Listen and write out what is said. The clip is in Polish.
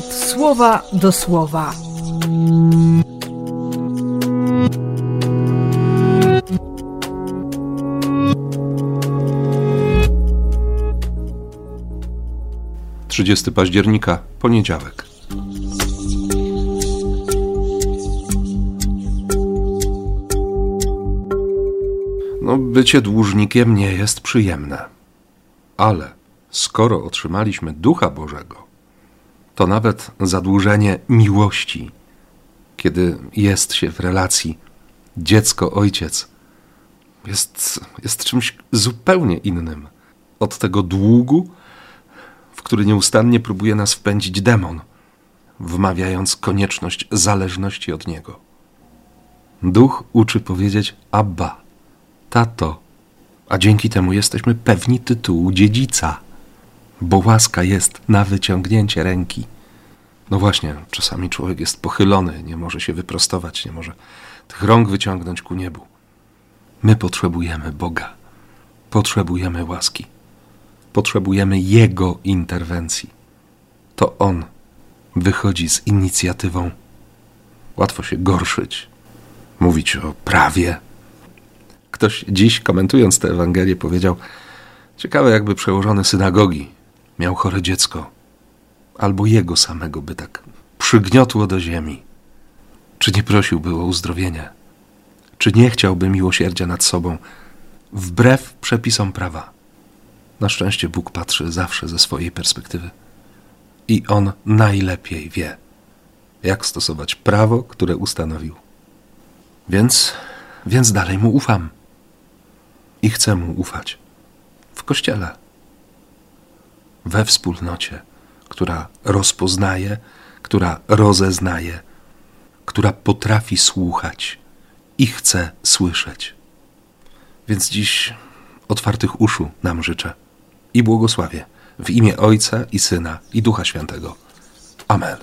słowa do słowa. Trzydziesty października, poniedziałek. No, bycie dłużnikiem nie jest przyjemne. Ale skoro otrzymaliśmy Ducha Bożego, to nawet zadłużenie miłości, kiedy jest się w relacji dziecko-ojciec, jest, jest czymś zupełnie innym od tego długu, w który nieustannie próbuje nas wpędzić demon, wmawiając konieczność zależności od niego. Duch uczy powiedzieć Abba, tato, a dzięki temu jesteśmy pewni tytułu dziedzica bo łaska jest na wyciągnięcie ręki. No właśnie, czasami człowiek jest pochylony, nie może się wyprostować, nie może tych rąk wyciągnąć ku niebu. My potrzebujemy Boga, potrzebujemy łaski, potrzebujemy Jego interwencji. To On wychodzi z inicjatywą. Łatwo się gorszyć, mówić o prawie. Ktoś dziś, komentując tę Ewangelię, powiedział: Ciekawe, jakby przełożony synagogi miał chore dziecko, albo jego samego by tak przygniotło do ziemi, czy nie prosiłby o uzdrowienie, czy nie chciałby miłosierdzia nad sobą, wbrew przepisom prawa. Na szczęście Bóg patrzy zawsze ze swojej perspektywy. I On najlepiej wie, jak stosować prawo, które ustanowił. Więc, więc dalej mu ufam. I chcę mu ufać. W kościele we wspólnocie, która rozpoznaje, która rozeznaje, która potrafi słuchać i chce słyszeć. Więc dziś otwartych uszu nam życzę i błogosławię w imię Ojca i Syna i Ducha Świętego. Amen.